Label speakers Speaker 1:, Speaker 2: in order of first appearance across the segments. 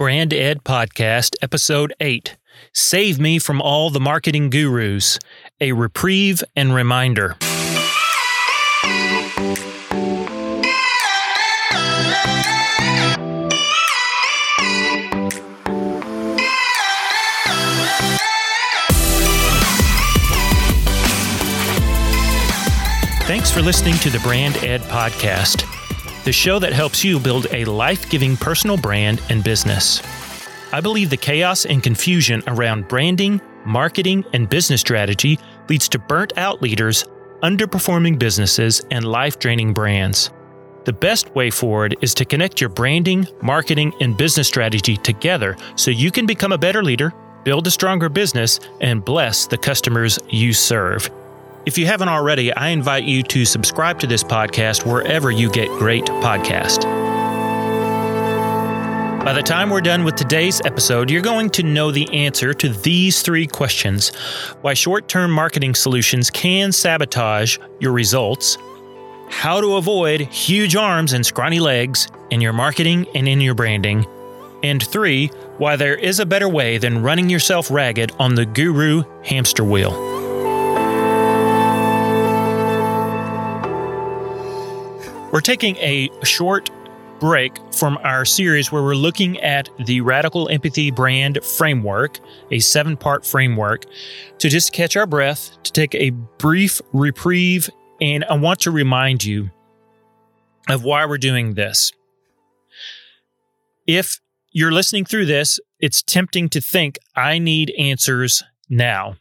Speaker 1: Brand Ed Podcast, Episode 8 Save Me from All the Marketing Gurus, a reprieve and reminder. Thanks for listening to the Brand Ed Podcast the show that helps you build a life giving personal brand and business. I believe the chaos and confusion around branding, marketing, and business strategy leads to burnt out leaders, underperforming businesses, and life draining brands. The best way forward is to connect your branding, marketing, and business strategy together so you can become a better leader, build a stronger business, and bless the customers you serve. If you haven't already, I invite you to subscribe to this podcast wherever you get great podcast. By the time we're done with today's episode, you're going to know the answer to these three questions why short term marketing solutions can sabotage your results, how to avoid huge arms and scrawny legs in your marketing and in your branding, and three, why there is a better way than running yourself ragged on the guru hamster wheel. We're taking a short break from our series where we're looking at the Radical Empathy Brand Framework, a seven part framework, to just catch our breath, to take a brief reprieve. And I want to remind you of why we're doing this. If you're listening through this, it's tempting to think, I need answers now.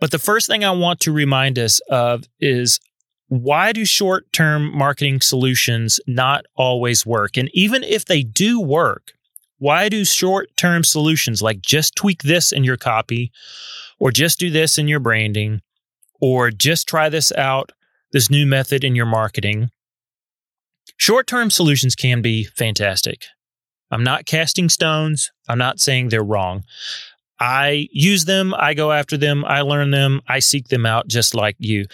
Speaker 1: But the first thing I want to remind us of is why do short term marketing solutions not always work? And even if they do work, why do short term solutions like just tweak this in your copy, or just do this in your branding, or just try this out, this new method in your marketing? Short term solutions can be fantastic. I'm not casting stones. I'm not saying they're wrong. I use them, I go after them, I learn them, I seek them out just like you.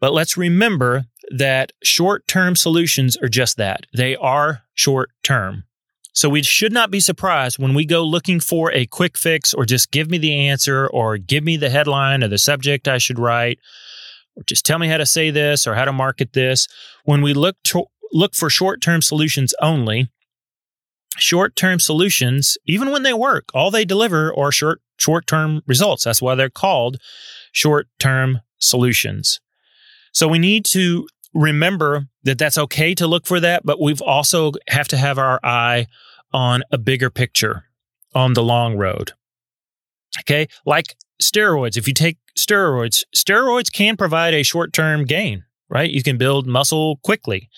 Speaker 1: But let's remember that short term solutions are just that they are short term. So we should not be surprised when we go looking for a quick fix or just give me the answer or give me the headline or the subject I should write or just tell me how to say this or how to market this. When we look to, look for short-term solutions only, short-term solutions, even when they work, all they deliver are short short-term results. That's why they're called short-term solutions. So we need to remember that that's okay to look for that, but we've also have to have our eye on a bigger picture on the long road. Okay. Like steroids, if you take steroids, steroids can provide a short term gain, right? You can build muscle quickly.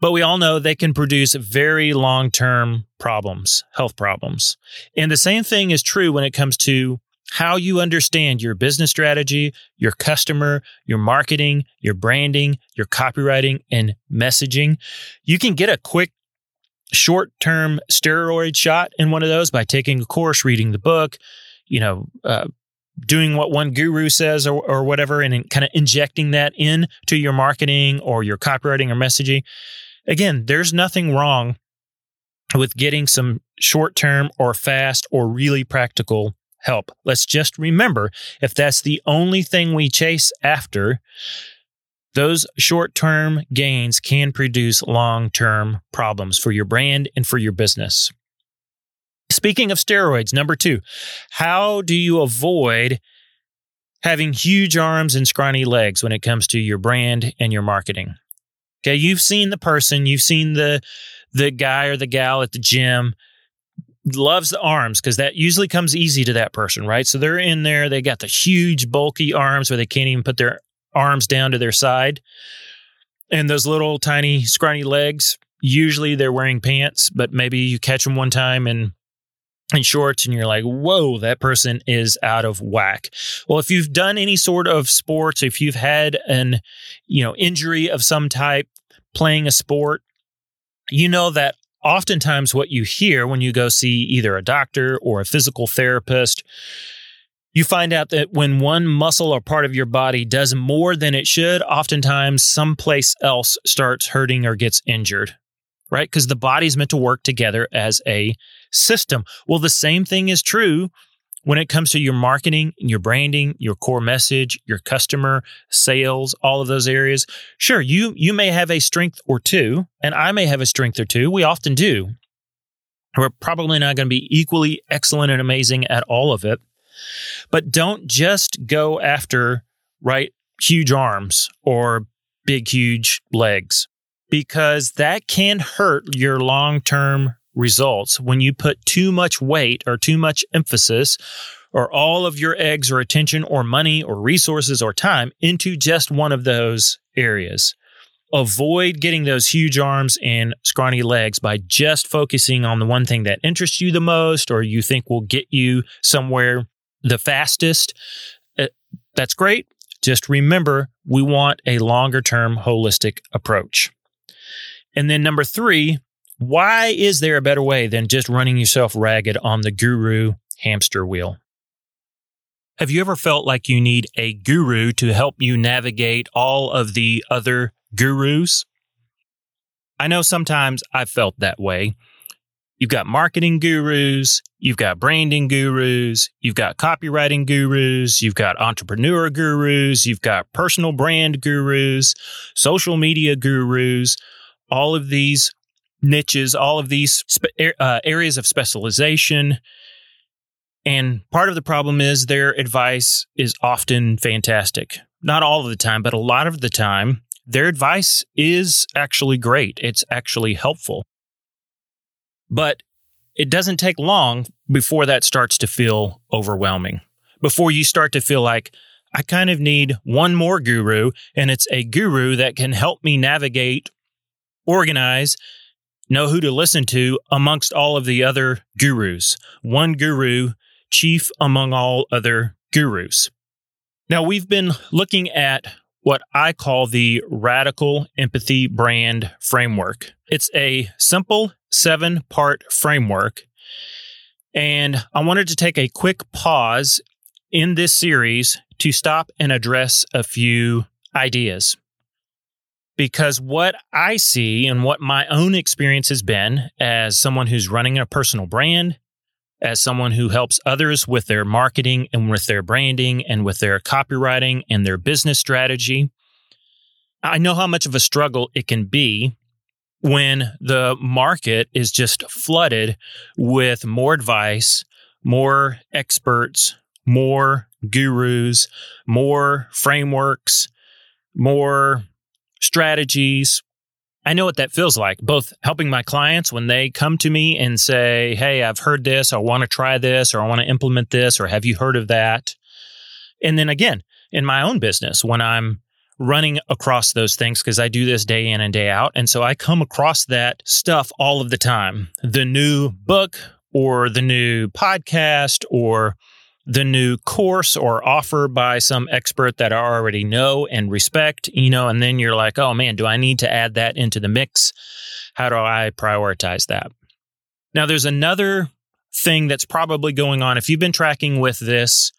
Speaker 1: But we all know they can produce very long term problems, health problems. And the same thing is true when it comes to how you understand your business strategy, your customer, your marketing, your branding, your copywriting, and messaging. You can get a quick short term steroid shot in one of those by taking a course, reading the book, you know, uh, doing what one guru says or, or whatever, and kind of injecting that in to your marketing or your copywriting or messaging. Again, there's nothing wrong with getting some short term or fast or really practical help. Let's just remember if that's the only thing we chase after, those short term gains can produce long term problems for your brand and for your business. Speaking of steroids, number two, how do you avoid having huge arms and scrawny legs when it comes to your brand and your marketing? Okay, you've seen the person, you've seen the the guy or the gal at the gym loves the arms because that usually comes easy to that person, right? So they're in there, they got the huge, bulky arms where they can't even put their arms down to their side. And those little tiny, scrawny legs, usually they're wearing pants, but maybe you catch them one time and in shorts and you're like, whoa, that person is out of whack. Well, if you've done any sort of sports, if you've had an, you know, injury of some type playing a sport, you know that oftentimes what you hear when you go see either a doctor or a physical therapist, you find out that when one muscle or part of your body does more than it should, oftentimes someplace else starts hurting or gets injured. right? Because the body's meant to work together as a system. Well, the same thing is true when it comes to your marketing, your branding, your core message, your customer, sales, all of those areas. Sure, you you may have a strength or two, and I may have a strength or two. We often do. We're probably not going to be equally excellent and amazing at all of it. But don't just go after right huge arms or big huge legs because that can hurt your long-term results when you put too much weight or too much emphasis or all of your eggs or attention or money or resources or time into just one of those areas. Avoid getting those huge arms and scrawny legs by just focusing on the one thing that interests you the most or you think will get you somewhere the fastest. Uh, that's great. Just remember, we want a longer term holistic approach. And then number three, why is there a better way than just running yourself ragged on the guru hamster wheel? Have you ever felt like you need a guru to help you navigate all of the other gurus? I know sometimes I've felt that way. You've got marketing gurus, you've got branding gurus, you've got copywriting gurus, you've got entrepreneur gurus, you've got personal brand gurus, social media gurus, all of these niches, all of these spe- uh, areas of specialization. And part of the problem is their advice is often fantastic. Not all of the time, but a lot of the time, their advice is actually great. It's actually helpful. But it doesn't take long before that starts to feel overwhelming. Before you start to feel like, I kind of need one more guru, and it's a guru that can help me navigate, organize, know who to listen to amongst all of the other gurus. One guru, chief among all other gurus. Now, we've been looking at what I call the Radical Empathy Brand Framework. It's a simple seven part framework. And I wanted to take a quick pause in this series to stop and address a few ideas because what I see and what my own experience has been as someone who's running a personal brand, as someone who helps others with their marketing and with their branding and with their copywriting and their business strategy, I know how much of a struggle it can be when the market is just flooded with more advice, more experts, more gurus, more frameworks, more strategies. I know what that feels like, both helping my clients when they come to me and say, Hey, I've heard this, I want to try this, or I want to implement this, or have you heard of that? And then again, in my own business, when I'm running across those things, because I do this day in and day out. And so I come across that stuff all of the time. The new book or the new podcast or the new course or offer by some expert that I already know and respect, you know, and then you're like, oh man, do I need to add that into the mix? How do I prioritize that? Now, there's another thing that's probably going on. If you've been tracking with this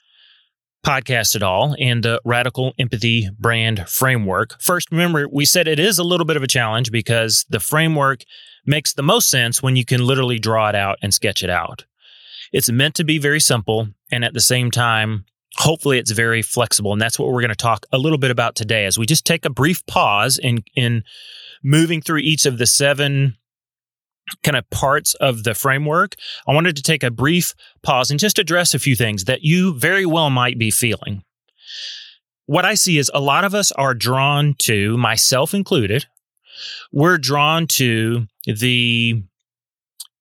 Speaker 1: podcast at all and the radical empathy brand framework, first, remember, we said it is a little bit of a challenge because the framework makes the most sense when you can literally draw it out and sketch it out. It's meant to be very simple and at the same time, hopefully it's very flexible. And that's what we're going to talk a little bit about today as we just take a brief pause in in moving through each of the seven kind of parts of the framework. I wanted to take a brief pause and just address a few things that you very well might be feeling. What I see is a lot of us are drawn to, myself included, we're drawn to the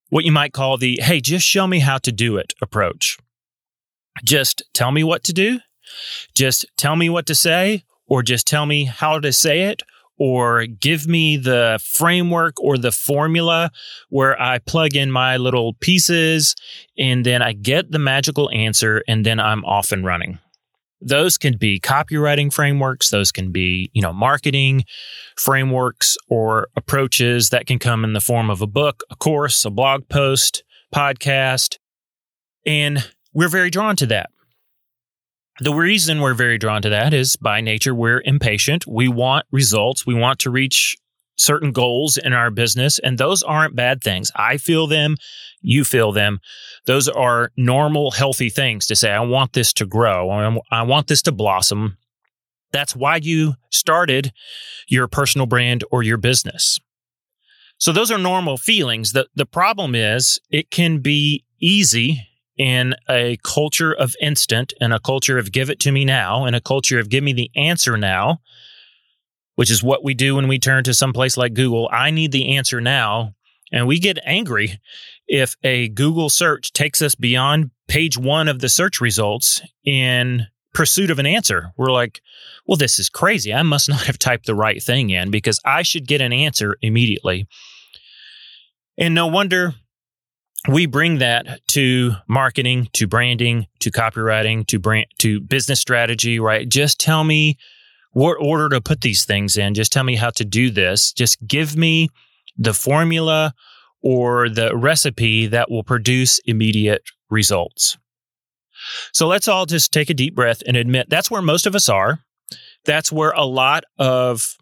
Speaker 1: what you might call the hey, just show me how to do it approach. Just tell me what to do, just tell me what to say, or just tell me how to say it, or give me the framework or the formula where I plug in my little pieces and then I get the magical answer and then I'm off and running. Those can be copywriting frameworks, those can be, you know, marketing frameworks or approaches that can come in the form of a book, a course, a blog post, podcast. And we're very drawn to that. The reason we're very drawn to that is by nature, we're impatient. We want results. We want to reach certain goals in our business, and those aren't bad things. I feel them, you feel them. Those are normal, healthy things to say, I want this to grow, I want this to blossom. That's why you started your personal brand or your business. So those are normal feelings. The the problem is it can be easy in a culture of instant and a culture of give it to me now and a culture of give me the answer now, which is what we do when we turn to some place like Google. I need the answer now. And we get angry if a Google search takes us beyond page one of the search results in pursuit of an answer. We're like, well, this is crazy. I must not have typed the right thing in because I should get an answer immediately. And no wonder we bring that to marketing, to branding, to copywriting, to brand, to business strategy, right? Just tell me what order to put these things in. Just tell me how to do this. Just give me the formula or the recipe that will produce immediate results. So let's all just take a deep breath and admit that's where most of us are. That's where a lot of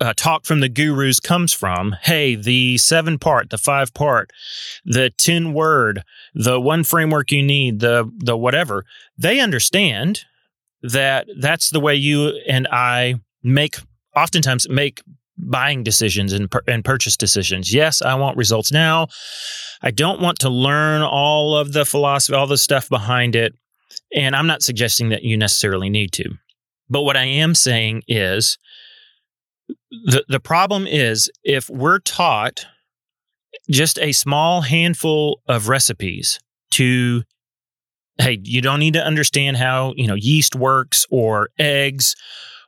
Speaker 1: uh, talk from the gurus comes from. Hey, the seven part, the five part, the 10 word, the one framework you need, the, the whatever. They understand that that's the way you and I make, oftentimes make buying decisions and, and purchase decisions. Yes, I want results now. I don't want to learn all of the philosophy, all the stuff behind it. And I'm not suggesting that you necessarily need to. But what I am saying is the, the problem is if we're taught just a small handful of recipes to hey you don't need to understand how you know yeast works or eggs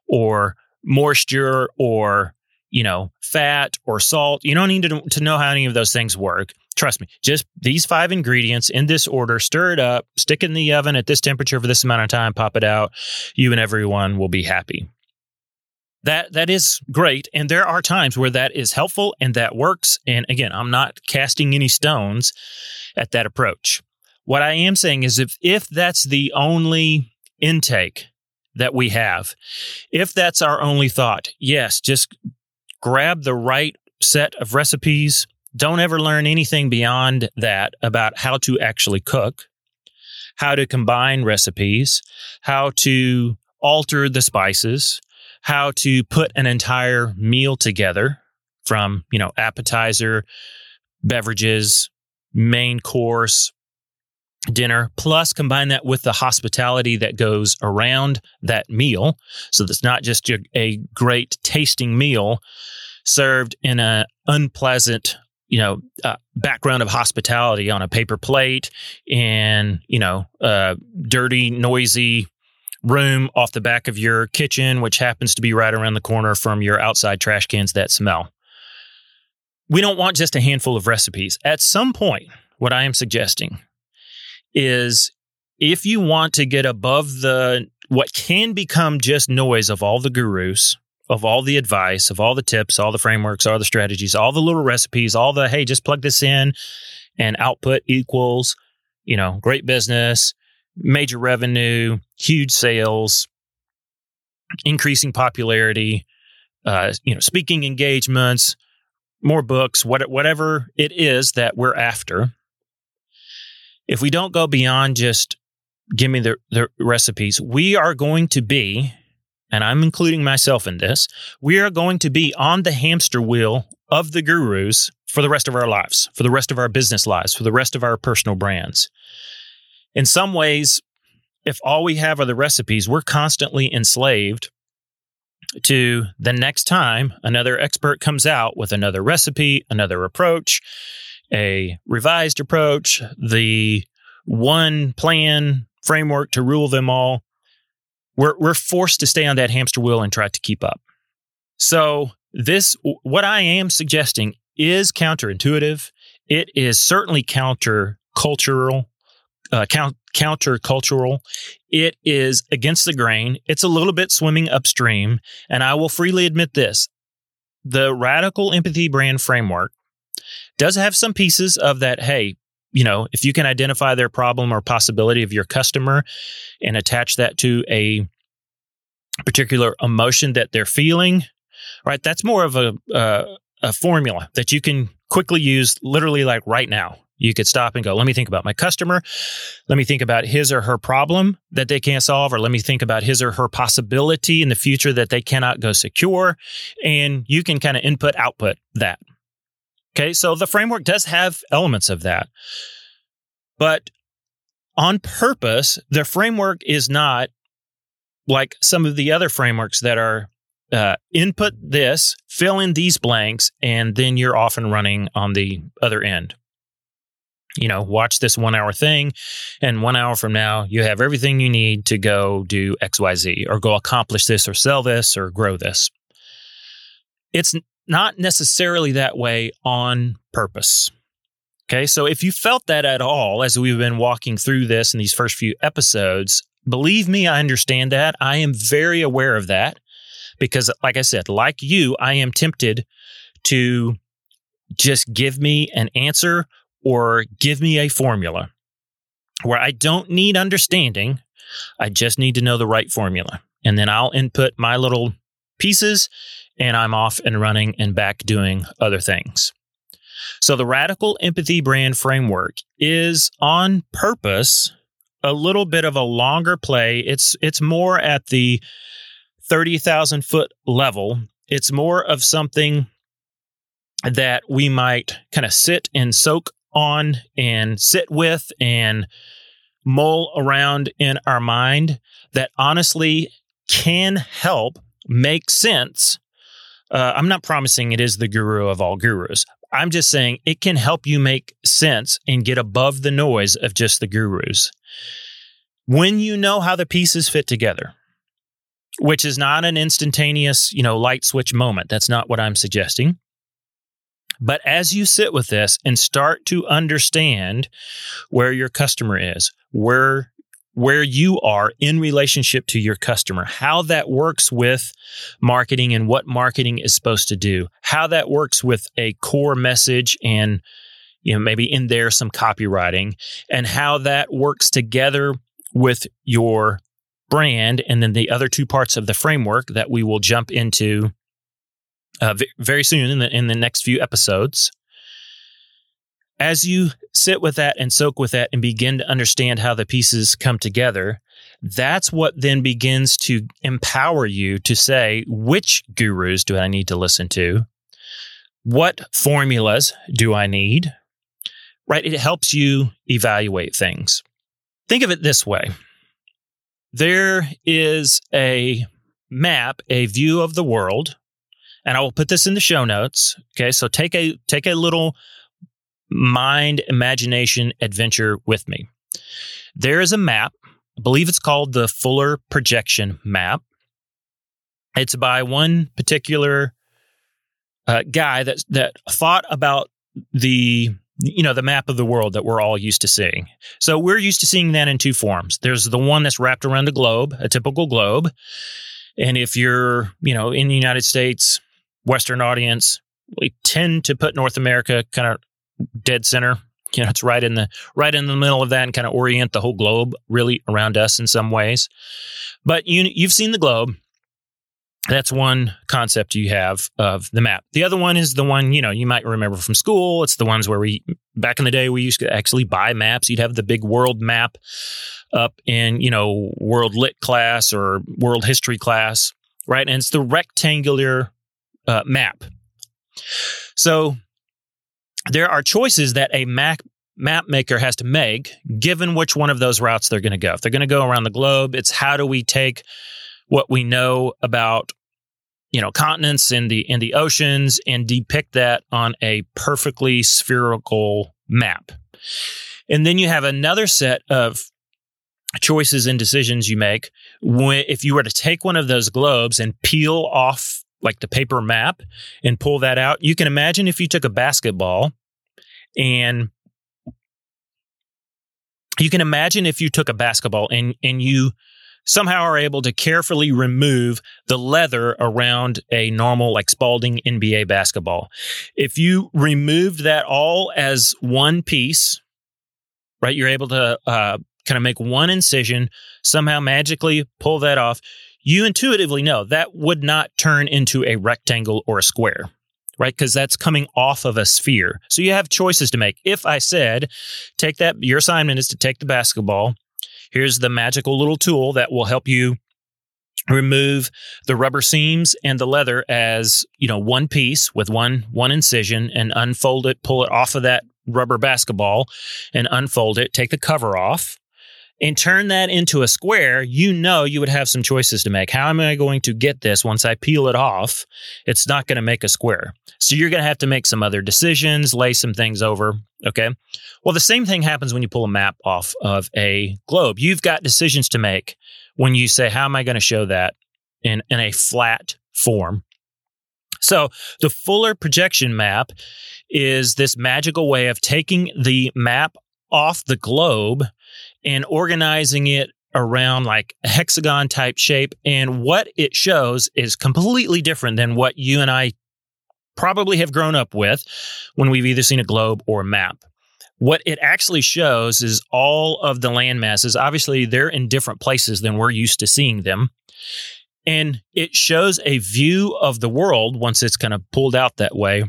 Speaker 1: or moisture or you know fat or salt. You don't need to, to know how any of those things work. Trust me just these five ingredients in this order stir it up stick it in the oven at this temperature for this amount of time pop it out. You and everyone will be happy. That that is great and there are times where that is helpful and that works and again i'm not casting any stones at that approach what i am saying is if if that's the only intake that we have if that's our only thought yes just grab the right set of recipes. Don't ever learn anything beyond that about how to actually cook how to combine recipes how to alter the spices how to put an entire meal together from, you know, appetizer, beverages, main course, dinner, plus combine that with the hospitality that goes around that meal. So that's not just a, a great tasting meal served in an unpleasant you know uh, background of hospitality on a paper plate and you know uh, dirty noisy room off the back of your kitchen, which happens to be right around the corner from your outside trash cans that smell. We don't want just a handful of recipes. At some point, what I am suggesting is if you want to get above the what can become just noise of all the gurus, of all the advice, of all the tips, all the frameworks, all the strategies, all the little recipes, all the hey, just plug this in and output equals, you know, great business, major revenue, huge sales, increasing popularity, uh, you know, speaking engagements, more books, what, whatever it is that we're after. If we don't go beyond just give me the, the recipes, we are going to be, and I'm including myself in this, we are going to be on the hamster wheel of the gurus for the rest of our lives, for the rest of our business lives, for the rest of our personal brands. In some ways, if all we have are the recipes, we're constantly enslaved to the next time another expert comes out with another recipe, another approach, a revised approach, the one plan framework to rule them all. We're, we're forced to stay on that hamster wheel and try to keep up. So, this, what I am suggesting is counterintuitive. It is certainly counter cultural uh, count, countercultural. It is against the grain. It's a little bit swimming upstream. And I will freely admit this the radical empathy brand framework does have some pieces of that. Hey, you know, if you can identify their problem or possibility of your customer and attach that to a particular emotion that they're feeling, right? That's more of a, uh, a formula that you can quickly use literally like right now. You could stop and go, let me think about my customer. Let me think about his or her problem that they can't solve, or let me think about his or her possibility in the future that they cannot go secure. And you can kind of input output that. Okay. So the framework does have elements of that. But on purpose, the framework is not like some of the other frameworks that are uh, input this, fill in these blanks, and then you're off and running on the other end. You know, watch this one hour thing, and one hour from now, you have everything you need to go do XYZ or go accomplish this or sell this or grow this. It's not necessarily that way on purpose. Okay, so if you felt that at all as we've been walking through this in these first few episodes, believe me, I understand that. I am very aware of that because, like I said, like you, I am tempted to just give me an answer or give me a formula where I don't need understanding. I just need to know the right formula. And then I'll input my little pieces and I'm off and running and back doing other things. So the radical empathy brand framework is on purpose a little bit of a longer play. It's it's more at the 30,000 foot level. It's more of something that we might kind of sit and soak on and sit with and mull around in our mind that honestly can help make sense. Uh, I'm not promising it is the guru of all gurus. I'm just saying it can help you make sense and get above the noise of just the gurus. When you know how the pieces fit together, which is not an instantaneous, you know, light switch moment. That's not what I'm suggesting. But as you sit with this and start to understand where your customer is, where where you are in relationship to your customer, how that works with marketing and what marketing is supposed to do, how that works with a core message and you know maybe in there some copywriting and how that works together with your brand and then the other two parts of the framework that we will jump into uh, very soon in the in the next few episodes as you sit with that and soak with that and begin to understand how the pieces come together that's what then begins to empower you to say which gurus do i need to listen to? What formulas do i need? Right? It helps you evaluate things. Think of it this way. There is a map, a view of the world, and I will put this in the show notes. Okay, so take a take a little mind imagination adventure with me. There is a map. I believe it's called the Fuller Projection Map. It's by one particular uh, guy that that thought about the you know the map of the world that we're all used to seeing so we're used to seeing that in two forms there's the one that's wrapped around a globe a typical globe and if you're you know in the united states western audience we tend to put north america kind of dead center you know it's right in the right in the middle of that and kind of orient the whole globe really around us in some ways but you you've seen the globe that's one concept you have of the map. The other one is the one, you know, you might remember from school. It's the ones where we, back in the day, we used to actually buy maps. You'd have the big world map up in, you know, world lit class or world history class, right? And it's the rectangular uh, map. So there are choices that a map map maker has to make given which one of those routes they're going to go. If they're going to go around the globe, it's how do we take what we know about you know continents and the and the oceans and depict that on a perfectly spherical map. And then you have another set of choices and decisions you make when if you were to take one of those globes and peel off like the paper map and pull that out. You can imagine if you took a basketball and you can imagine if you took a basketball and and you somehow are able to carefully remove the leather around a normal, like Spalding NBA basketball. If you removed that all as one piece, right, you're able to uh, kind of make one incision, somehow magically pull that off. You intuitively know that would not turn into a rectangle or a square, right? Because that's coming off of a sphere. So you have choices to make. If I said, take that, your assignment is to take the basketball. Here's the magical little tool that will help you remove the rubber seams and the leather as you know one piece with one one incision and unfold it pull it off of that rubber basketball and unfold it take the cover off and turn that into a square, you know you would have some choices to make. How am I going to get this once I peel it off? It's not going to make a square. So you're going to have to make some other decisions, lay some things over. Okay. Well, the same thing happens when you pull a map off of a globe. You've got decisions to make when you say, How am I going to show that in, in a flat form? So the fuller projection map is this magical way of taking the map off the globe and organizing it around like a hexagon type shape. And what it shows is completely different than what you and I probably have grown up with when we've either seen a globe or a map. What it actually shows is all of the land masses. Obviously, they're in different places than we're used to seeing them. And it shows a view of the world once it's kind of pulled out that way,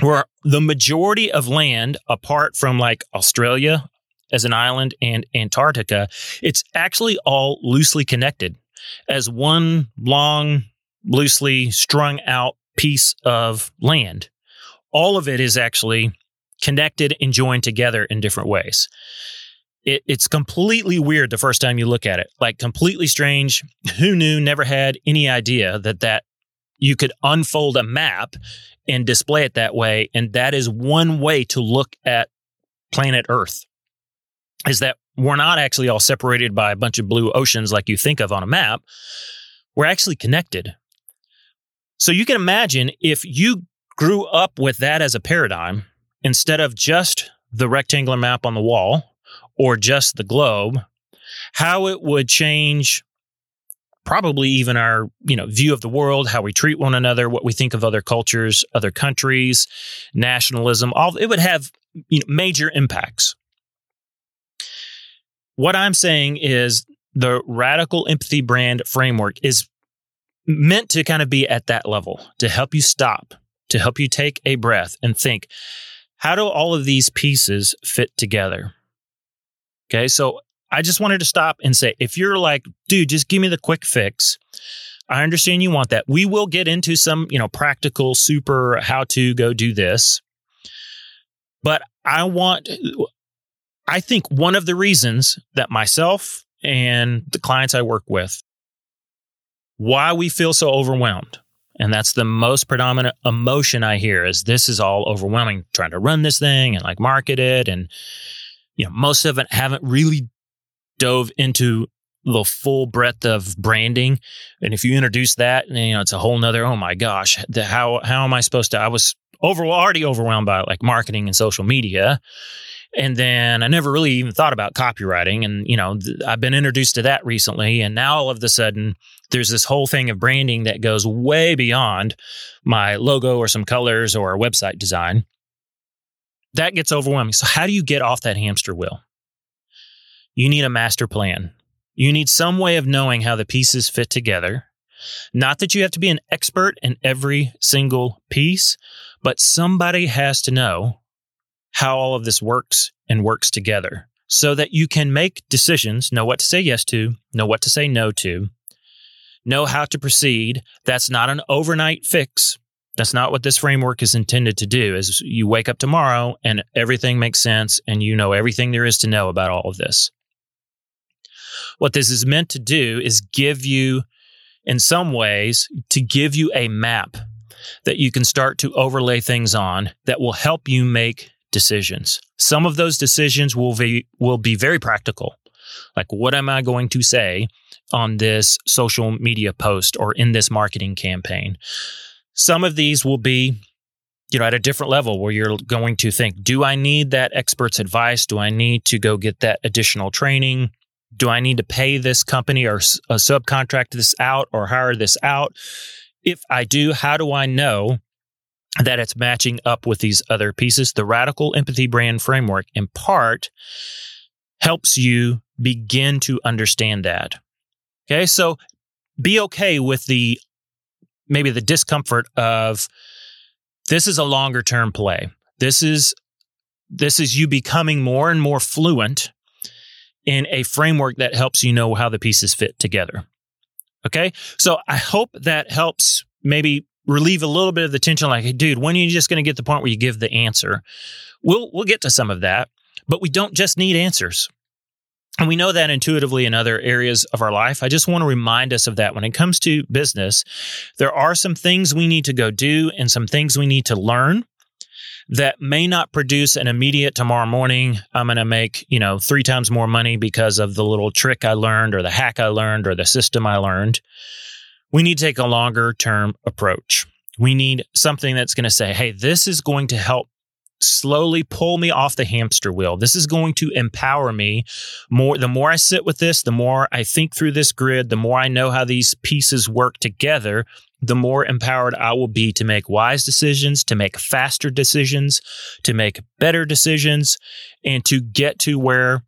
Speaker 1: where the majority of land, apart from like Australia, as an island and Antarctica, it's actually all loosely connected as one long, loosely strung out piece of land. All of it is actually connected and joined together in different ways. It, it's completely weird the first time you look at it, like completely strange. Who knew? Never had any idea that that you could unfold a map and display it that way, and that is one way to look at planet Earth is that we're not actually all separated by a bunch of blue oceans like you think of on a map. We're actually connected. So you can imagine if you grew up with that as a paradigm instead of just the rectangular map on the wall or just the globe, how it would change probably even our you know view of the world how we treat one another what we think of other cultures other countries nationalism all it would have you know, major impacts what I'm saying is the radical empathy brand framework is meant to kind of be at that level to help you stop, to help you take a breath and think, how do all of these pieces fit together? Okay, so I just wanted to stop and say, if you're like, dude, just give me the quick fix. I understand you want that. We will get into some, you know, practical, super how to go do this. But I want I think one of the reasons that myself and the clients I work with, why we feel so overwhelmed, and that's the most predominant emotion I hear is this is all overwhelming, trying to run this thing and like market it. And, you know, most of it haven't really dove into the full breadth of branding. And if you introduce that, you know, it's a whole nother, oh my gosh, the, how, how am I supposed to, I was over, already overwhelmed by like marketing and social media. And then I never really even thought about copywriting. And, you know, th- I've been introduced to that recently. And now all of a sudden, there's this whole thing of branding that goes way beyond my logo or some colors or website design. That gets overwhelming. So, how do you get off that hamster wheel? You need a master plan. You need some way of knowing how the pieces fit together. Not that you have to be an expert in every single piece, but somebody has to know how all of this works and works together so that you can make decisions, know what to say yes to, know what to say no to, know how to proceed. That's not an overnight fix. That's not what this framework is intended to do. Is you wake up tomorrow and everything makes sense and you know everything there is to know about all of this. What this is meant to do is give you in some ways to give you a map that you can start to overlay things on that will help you make decisions. Some of those decisions will be will be very practical. Like what am I going to say on this social media post or in this marketing campaign? Some of these will be you know at a different level where you're going to think do I need that expert's advice? Do I need to go get that additional training? Do I need to pay this company or a subcontract this out or hire this out? If I do, how do I know that it's matching up with these other pieces. The radical empathy brand framework, in part, helps you begin to understand that. Okay, so be okay with the maybe the discomfort of this is a longer term play. This is this is you becoming more and more fluent in a framework that helps you know how the pieces fit together. Okay? So I hope that helps maybe relieve a little bit of the tension like, hey, dude, when are you just going to get the point where you give the answer? We'll we'll get to some of that, but we don't just need answers. And we know that intuitively in other areas of our life. I just want to remind us of that. When it comes to business, there are some things we need to go do and some things we need to learn that may not produce an immediate tomorrow morning. I'm going to make, you know, three times more money because of the little trick I learned or the hack I learned or the system I learned. We need to take a longer term approach. We need something that's going to say, hey, this is going to help slowly pull me off the hamster wheel. This is going to empower me more. The more I sit with this, the more I think through this grid, the more I know how these pieces work together, the more empowered I will be to make wise decisions, to make faster decisions, to make better decisions, and to get to where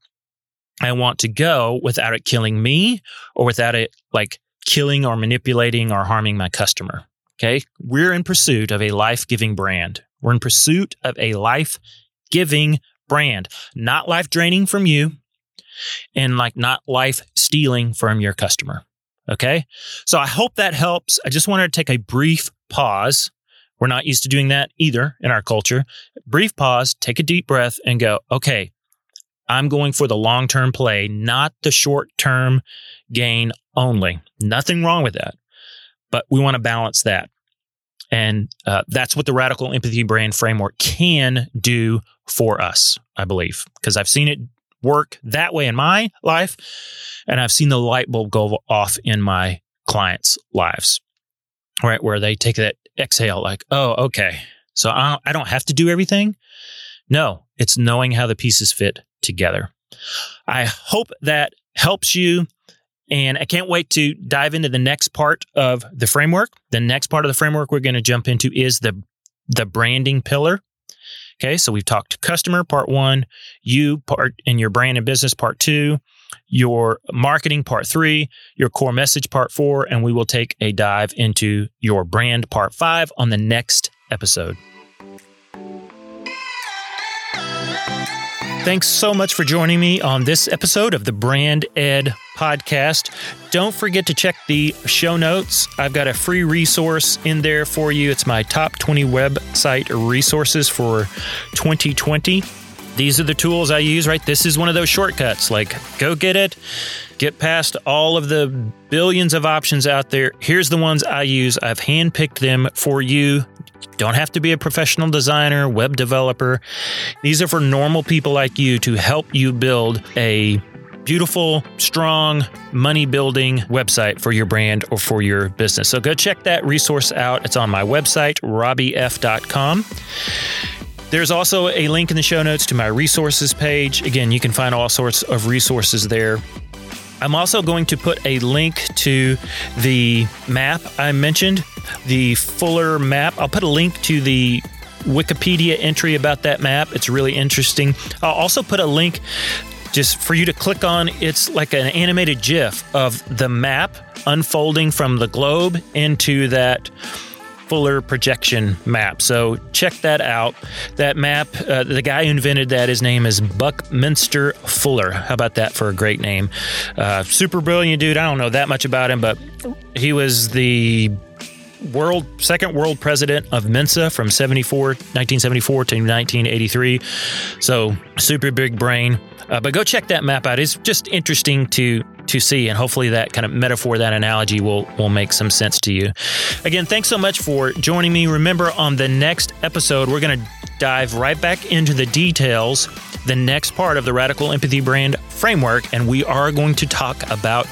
Speaker 1: I want to go without it killing me or without it like killing or manipulating or harming my customer. Okay. We're in pursuit of a life giving brand. We're in pursuit of a life giving brand, not life draining from you and like not life stealing from your customer. Okay. So I hope that helps. I just wanted to take a brief pause. We're not used to doing that either in our culture. Brief pause, take a deep breath and go, okay, I'm going for the long term play, not the short term gain only. Nothing wrong with that. But we want to balance that. And uh, that's what the radical empathy brand framework can do for us, I believe, because I've seen it work that way in my life. And I've seen the light bulb go off in my clients' lives, right? Where they take that exhale, like, oh, okay. So I don't, I don't have to do everything. No, it's knowing how the pieces fit together. I hope that helps you and I can't wait to dive into the next part of the framework. The next part of the framework we're going to jump into is the the branding pillar. Okay, so we've talked customer part 1, you part in your brand and business part 2, your marketing part 3, your core message part 4, and we will take a dive into your brand part 5 on the next episode. Thanks so much for joining me on this episode of the Brand Ed podcast. Don't forget to check the show notes. I've got a free resource in there for you. It's my top 20 website resources for 2020. These are the tools I use, right? This is one of those shortcuts. Like, go get it, get past all of the billions of options out there. Here's the ones I use. I've handpicked them for you don't have to be a professional designer, web developer. These are for normal people like you to help you build a beautiful, strong, money building website for your brand or for your business. So go check that resource out. It's on my website, robbyf.com. There's also a link in the show notes to my resources page. Again, you can find all sorts of resources there. I'm also going to put a link to the map I mentioned the Fuller map. I'll put a link to the Wikipedia entry about that map. It's really interesting. I'll also put a link just for you to click on. It's like an animated GIF of the map unfolding from the globe into that Fuller projection map. So check that out. That map, uh, the guy who invented that, his name is Buckminster Fuller. How about that for a great name? Uh, super brilliant dude. I don't know that much about him, but he was the world second world president of Mensa from 74 1974 to 1983. So super big brain. Uh, but go check that map out. It's just interesting to to see, and hopefully that kind of metaphor, that analogy will will make some sense to you. Again, thanks so much for joining me. Remember, on the next episode, we're going to dive right back into the details, the next part of the Radical Empathy Brand framework, and we are going to talk about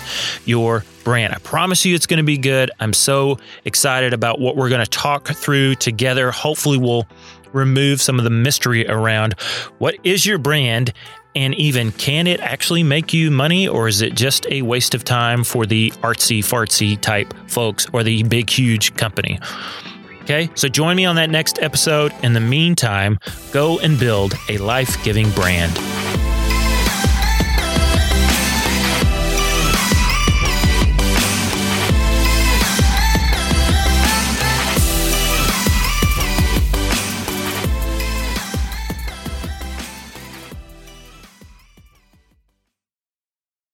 Speaker 1: your brand. I promise you it's going to be good. I'm so excited about what we're going to talk through together. Hopefully, we'll remove some of the mystery around what is your brand and even can it actually make you money or is it just a waste of time for the artsy fartsy type folks or the big huge company? Okay, so join me on that next episode. In the meantime, go and build a life giving brand.